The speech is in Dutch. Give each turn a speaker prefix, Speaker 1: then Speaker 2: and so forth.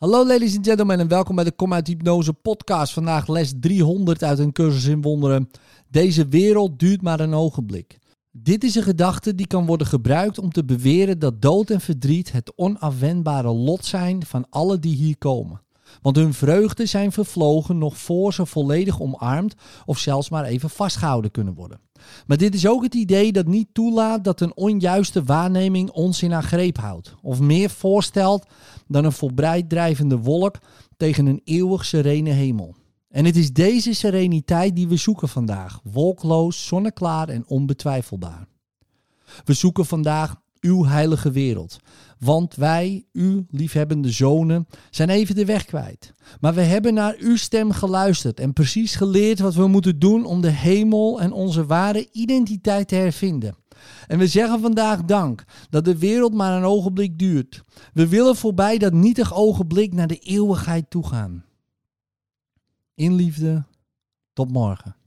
Speaker 1: Hallo ladies and gentlemen en welkom bij de Kom uit Hypnose podcast. Vandaag les 300 uit een cursus in wonderen. Deze wereld duurt maar een ogenblik. Dit is een gedachte die kan worden gebruikt om te beweren dat dood en verdriet het onafwendbare lot zijn van alle die hier komen. Want hun vreugden zijn vervlogen nog voor ze volledig omarmd of zelfs maar even vastgehouden kunnen worden. Maar dit is ook het idee dat niet toelaat dat een onjuiste waarneming ons in haar greep houdt. Of meer voorstelt dan een volbreid drijvende wolk tegen een eeuwig serene hemel. En het is deze sereniteit die we zoeken vandaag. Wolkloos, zonneklaar en onbetwijfelbaar. We zoeken vandaag uw heilige wereld. Want wij, uw liefhebbende zonen, zijn even de weg kwijt. Maar we hebben naar uw stem geluisterd en precies geleerd wat we moeten doen om de hemel en onze ware identiteit te hervinden. En we zeggen vandaag dank dat de wereld maar een ogenblik duurt. We willen voorbij dat nietig ogenblik naar de eeuwigheid toe gaan. In liefde, tot morgen.